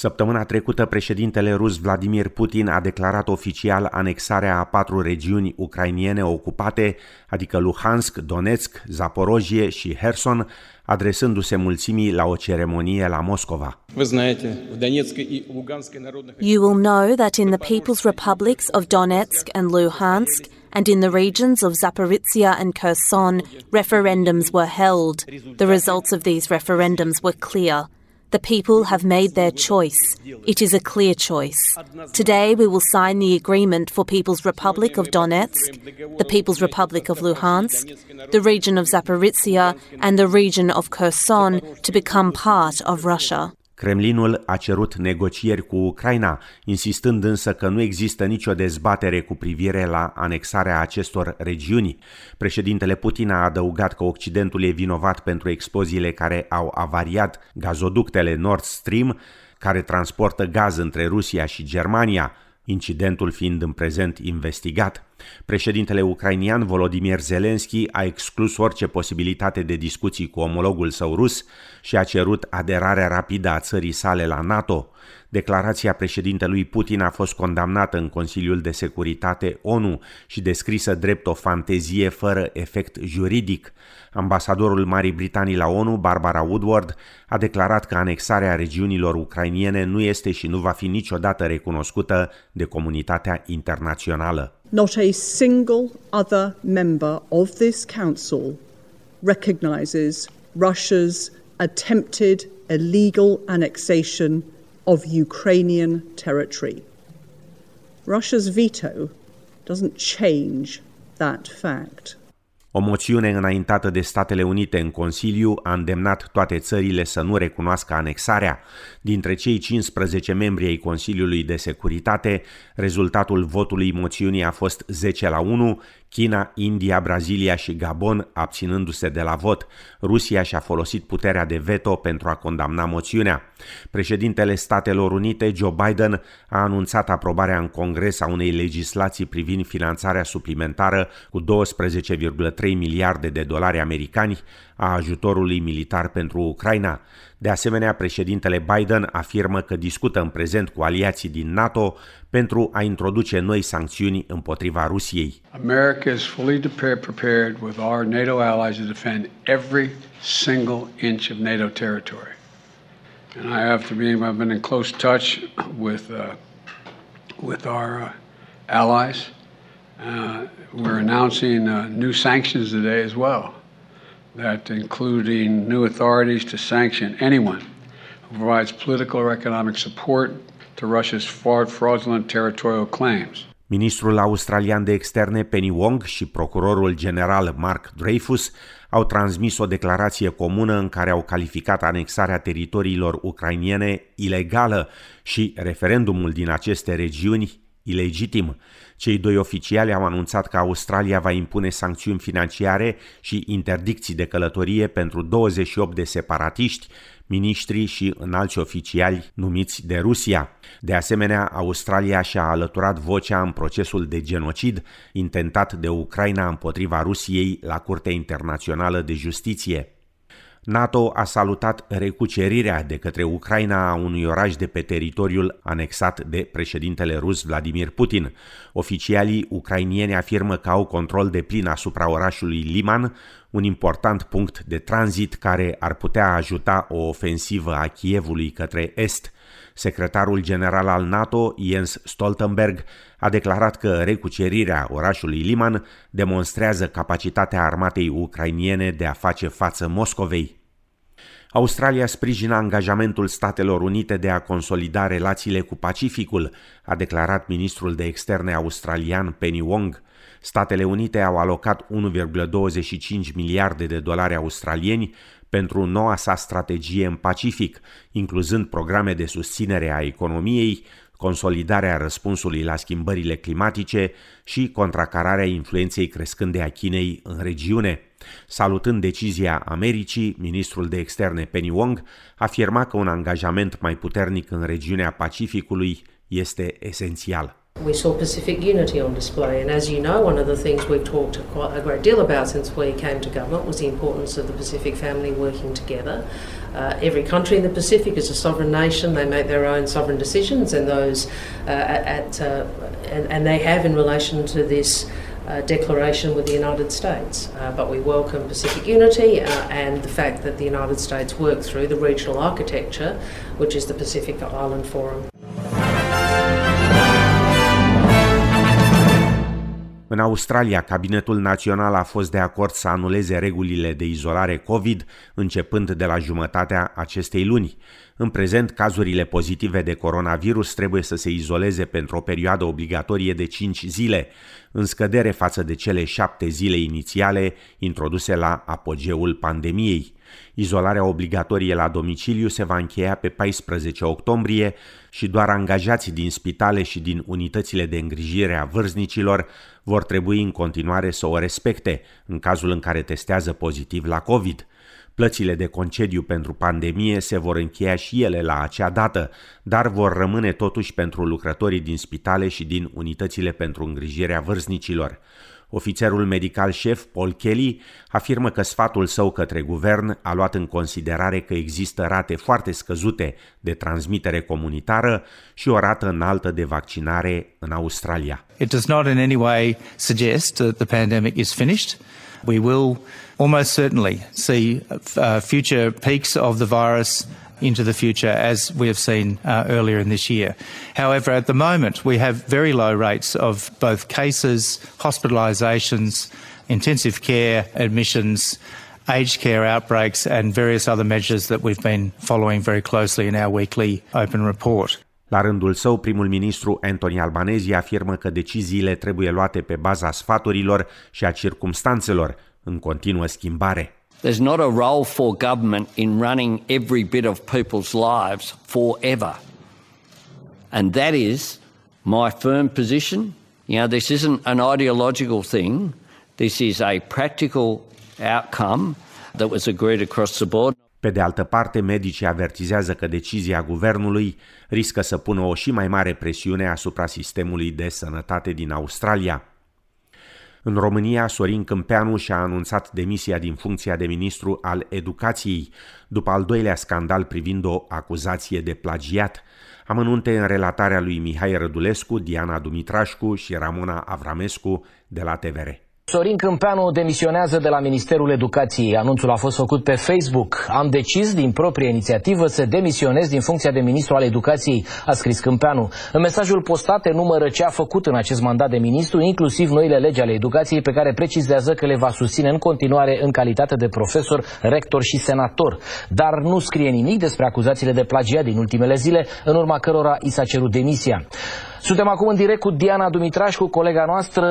Săptămâna trecută, președintele rus Vladimir Putin a declarat oficial anexarea a patru regiuni ucrainiene ocupate, adică Luhansk, Donetsk, Zaporojie și Herson, adresându-se mulțimii la o ceremonie la Moscova. You will know that in the People's Republics of Donetsk and Luhansk and in the regions of Zaporizhia and Kherson, referendums were held. The results of these referendums were clear. The people have made their choice. It is a clear choice. Today we will sign the agreement for People's Republic of Donetsk, the People's Republic of Luhansk, the region of Zaporizhia, and the region of Kherson to become part of Russia. Kremlinul a cerut negocieri cu Ucraina, insistând însă că nu există nicio dezbatere cu privire la anexarea acestor regiuni. Președintele Putin a adăugat că Occidentul e vinovat pentru exploziile care au avariat gazoductele Nord Stream, care transportă gaz între Rusia și Germania, incidentul fiind în prezent investigat. Președintele ucrainian Volodymyr Zelensky a exclus orice posibilitate de discuții cu omologul său rus și a cerut aderarea rapidă a țării sale la NATO. Declarația președintelui Putin a fost condamnată în Consiliul de Securitate ONU și descrisă drept o fantezie fără efect juridic. Ambasadorul Marii Britanii la ONU, Barbara Woodward, a declarat că anexarea regiunilor ucrainiene nu este și nu va fi niciodată recunoscută de comunitatea internațională. Not a single other member of this council recognizes Russia's attempted illegal annexation of Ukrainian territory. Russia's veto doesn't change that fact. O moțiune înaintată de Statele Unite în Consiliu a îndemnat toate țările să nu recunoască anexarea. Dintre cei 15 membri ai Consiliului de Securitate, rezultatul votului moțiunii a fost 10 la 1, China, India, Brazilia și Gabon abținându-se de la vot. Rusia și-a folosit puterea de veto pentru a condamna moțiunea. Președintele Statelor Unite, Joe Biden, a anunțat aprobarea în Congres a unei legislații privind finanțarea suplimentară cu 12,3 miliarde de dolari americani a ajutorului militar pentru Ucraina. De asemenea, președintele Biden afirmă că discută în prezent cu aliații din NATO pentru a introduce noi sancțiuni împotriva Rusiei. America is fully prepared with our NATO allies to defend every single inch of NATO territory. And I have to be I've been in close touch with uh, with our uh, allies. Uh, we're announcing uh, new sanctions today as well. That including new authorities to sanction anyone who provides political or economic support to Russia's fraudulent territorial claims. Ministrul australian de externe Penny Wong și procurorul general Mark Dreyfus au transmis o declarație comună în care au calificat anexarea teritoriilor ucrainiene ilegală și referendumul din aceste regiuni ilegitim. Cei doi oficiali au anunțat că Australia va impune sancțiuni financiare și interdicții de călătorie pentru 28 de separatiști, miniștri și înalți oficiali numiți de Rusia. De asemenea, Australia și-a alăturat vocea în procesul de genocid intentat de Ucraina împotriva Rusiei la Curtea Internațională de Justiție. NATO a salutat recucerirea de către Ucraina a unui oraș de pe teritoriul anexat de președintele rus Vladimir Putin. Oficialii ucrainieni afirmă că au control de plin asupra orașului Liman, un important punct de tranzit care ar putea ajuta o ofensivă a Kievului către est. Secretarul general al NATO, Jens Stoltenberg, a declarat că recucerirea orașului Liman demonstrează capacitatea armatei ucrainiene de a face față Moscovei. Australia sprijină angajamentul Statelor Unite de a consolida relațiile cu Pacificul, a declarat ministrul de externe australian Penny Wong. Statele Unite au alocat 1,25 miliarde de dolari australieni pentru noua sa strategie în Pacific, incluzând programe de susținere a economiei, consolidarea răspunsului la schimbările climatice și contracararea influenței crescânde a Chinei în regiune. Salutând decizia Americii, ministrul de externe Penny Wong afirma că un angajament mai puternic în regiunea Pacificului este esențial. We saw Pacific unity on display, and as you know, one of the things we've talked quite a great deal about since we came to government was the importance of the Pacific family working together. Uh, every country in the Pacific is a sovereign nation; they make their own sovereign decisions, and those uh, at uh, and, and, they have in relation to this. Uh, declaration with the United States, uh, but we welcome Pacific unity uh, and the fact that the United States work through the regional architecture, which is the Pacific Island Forum. În Australia, Cabinetul Național a fost de acord să anuleze regulile de izolare COVID începând de la jumătatea acestei luni. În prezent, cazurile pozitive de coronavirus trebuie să se izoleze pentru o perioadă obligatorie de 5 zile, în scădere față de cele 7 zile inițiale introduse la apogeul pandemiei. Izolarea obligatorie la domiciliu se va încheia pe 14 octombrie și doar angajații din spitale și din unitățile de îngrijire a vârstnicilor vor trebui în continuare să o respecte în cazul în care testează pozitiv la COVID. Plățile de concediu pentru pandemie se vor încheia și ele la acea dată, dar vor rămâne totuși pentru lucrătorii din spitale și din unitățile pentru îngrijirea vârstnicilor. Ofițerul medical șef Paul Kelly afirmă că sfatul său către guvern a luat în considerare că există rate foarte scăzute de transmitere comunitară și o rată înaltă de vaccinare în Australia. It does not in any way suggest that the pandemic is finished. We will almost certainly see uh, future peaks of the virus into the future, as we have seen uh, earlier in this year. However, at the moment, we have very low rates of both cases, hospitalisations, intensive care admissions, aged care outbreaks, and various other measures that we've been following very closely in our weekly open report. La rândul său, primul ministru Anthony Albanese afirmă că deciziile trebuie luate pe baza sfaturilor și a circumstanțelor în continuă schimbare. There's not a role for government in running every bit of people's lives forever. And that is my firm position. You know, this isn't an ideological thing, this is a practical outcome that was agreed across the board. Pe de altă parte, medicii avertizează că decizia guvernului riscă să pună o și mai mare presiune asupra sistemului de sănătate din Australia. În România, Sorin Câmpeanu și-a anunțat demisia din funcția de ministru al educației, după al doilea scandal privind o acuzație de plagiat. Amănunte în relatarea lui Mihai Rădulescu, Diana Dumitrașcu și Ramona Avramescu de la TVR. Sorin Câmpeanu demisionează de la Ministerul Educației. Anunțul a fost făcut pe Facebook. Am decis din proprie inițiativă să demisionez din funcția de ministru al educației, a scris Câmpeanu. În mesajul postat enumără ce a făcut în acest mandat de ministru, inclusiv noile legi ale educației pe care precizează că le va susține în continuare în calitate de profesor, rector și senator. Dar nu scrie nimic despre acuzațiile de plagiat din ultimele zile, în urma cărora i s-a cerut demisia. Suntem acum în direct cu Diana Dumitrașcu, colega noastră.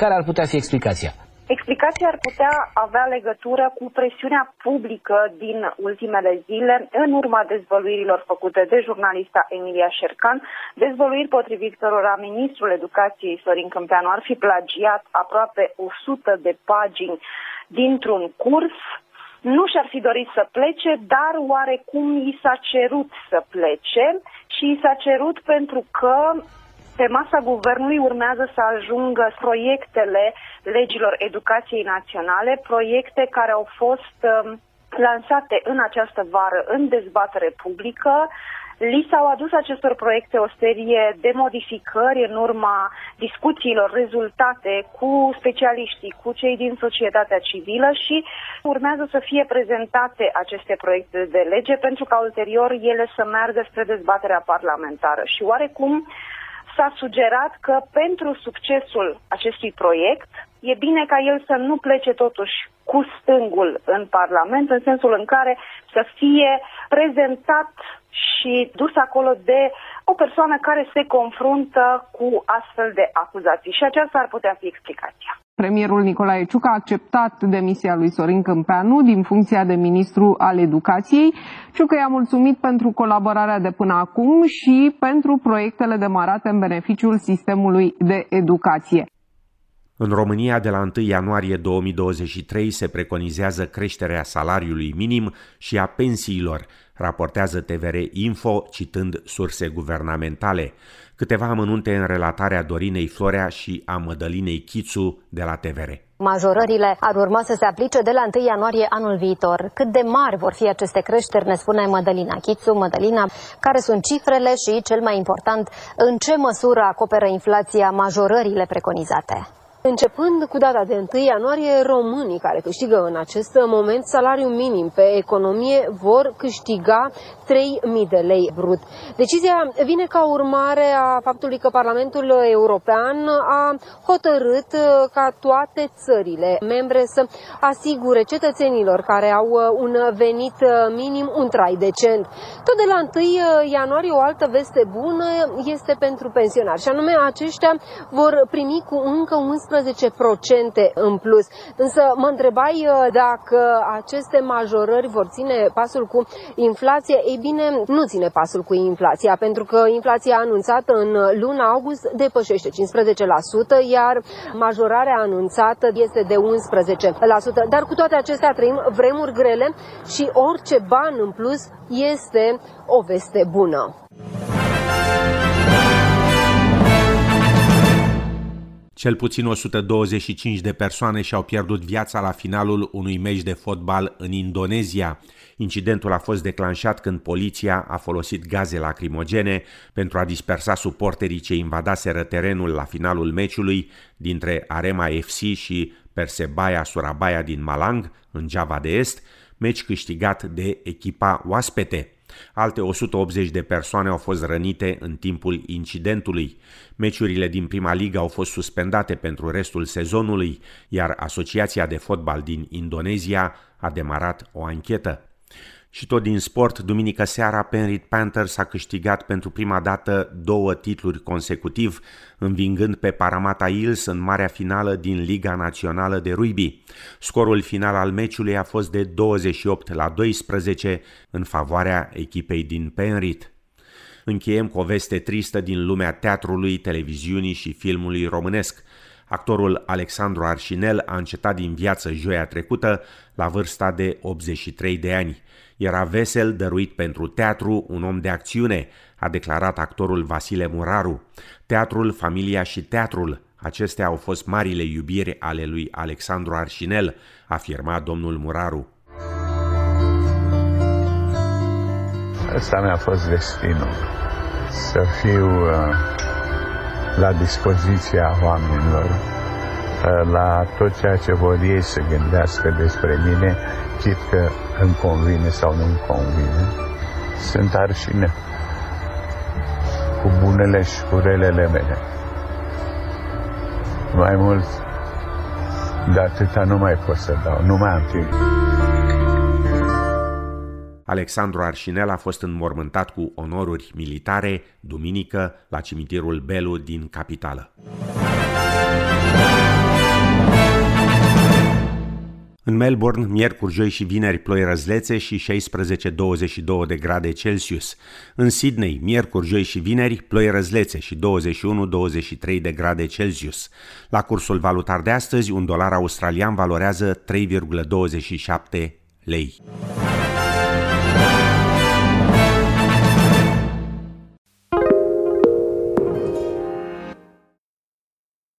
Care ar putea fi explicația? Explicația ar putea avea legătură cu presiunea publică din ultimele zile în urma dezvăluirilor făcute de jurnalista Emilia Șercan, dezvăluiri potrivit cărora ministrul educației Sorin Câmpeanu ar fi plagiat aproape 100 de pagini dintr-un curs nu și-ar fi dorit să plece, dar oarecum i s-a cerut să plece și i s-a cerut pentru că pe masa guvernului urmează să ajungă proiectele legilor educației naționale, proiecte care au fost um, lansate în această vară în dezbatere publică. Li s-au adus acestor proiecte o serie de modificări în urma discuțiilor rezultate cu specialiștii, cu cei din societatea civilă și urmează să fie prezentate aceste proiecte de lege pentru ca ulterior ele să meargă spre dezbaterea parlamentară. Și oarecum s-a sugerat că pentru succesul acestui proiect e bine ca el să nu plece totuși cu stângul în Parlament, în sensul în care să fie prezentat și dus acolo de o persoană care se confruntă cu astfel de acuzații. Și aceasta ar putea fi explicația. Premierul Nicolae Ciuc a acceptat demisia lui Sorin Câmpeanu din funcția de ministru al educației. Ciucă i-a mulțumit pentru colaborarea de până acum și pentru proiectele demarate în beneficiul sistemului de educație. În România, de la 1 ianuarie 2023, se preconizează creșterea salariului minim și a pensiilor, raportează TVR Info, citând surse guvernamentale. Câteva amănunte în relatarea Dorinei Florea și a Mădălinei Chițu de la TVR. Majorările ar urma să se aplice de la 1 ianuarie anul viitor. Cât de mari vor fi aceste creșteri, ne spune Mădălina Chițu. Mădălina, care sunt cifrele și, cel mai important, în ce măsură acoperă inflația majorările preconizate? Începând cu data de 1 ianuarie, românii care câștigă în acest moment salariu minim pe economie vor câștiga 3.000 de lei brut. Decizia vine ca urmare a faptului că Parlamentul European a hotărât ca toate țările membre să asigure cetățenilor care au un venit minim un trai decent. Tot de la 1 ianuarie o altă veste bună este pentru pensionari și anume aceștia vor primi cu încă 11 15% în plus. Însă mă întrebai uh, dacă aceste majorări vor ține pasul cu inflația. Ei bine, nu ține pasul cu inflația, pentru că inflația anunțată în luna august depășește 15%, iar majorarea anunțată este de 11%. Dar cu toate acestea trăim vremuri grele și orice ban în plus este o veste bună. Cel puțin 125 de persoane și-au pierdut viața la finalul unui meci de fotbal în Indonezia. Incidentul a fost declanșat când poliția a folosit gaze lacrimogene pentru a dispersa suporterii ce invadaseră terenul la finalul meciului dintre Arema FC și Persebaya Surabaya din Malang, în Java de Est, meci câștigat de echipa oaspete. Alte 180 de persoane au fost rănite în timpul incidentului. Meciurile din prima ligă au fost suspendate pentru restul sezonului, iar Asociația de Fotbal din Indonezia a demarat o anchetă. Și tot din sport, duminică seara, Penrith Panthers a câștigat pentru prima dată două titluri consecutiv, învingând pe Paramata Hills în marea finală din Liga Națională de Rugby. Scorul final al meciului a fost de 28 la 12 în favoarea echipei din Penrith. Încheiem cu o veste tristă din lumea teatrului, televiziunii și filmului românesc. Actorul Alexandru Arșinel a încetat din viață joia trecută la vârsta de 83 de ani. Era vesel, dăruit pentru teatru, un om de acțiune, a declarat actorul Vasile Muraru. Teatrul, familia și teatrul, acestea au fost marile iubiri ale lui Alexandru Arșinel, afirma domnul Muraru. Asta mi-a fost destinul, să fiu uh, la dispoziția oamenilor, uh, la tot ceea ce vor ei să gândească despre mine, chit că îmi convine sau nu îmi convine. Sunt arșine cu bunele și cu relele mele. Mai mult de atâta nu mai pot să dau, nu mai am timp. Alexandru Arșinel a fost înmormântat cu onoruri militare duminică la cimitirul Belu din capitală. În Melbourne, miercuri, joi și vineri ploi răzlețe și 16-22 de grade Celsius. În Sydney, miercuri, joi și vineri ploi răzlețe și 21-23 de grade Celsius. La cursul valutar de astăzi, un dolar australian valorează 3,27 lei.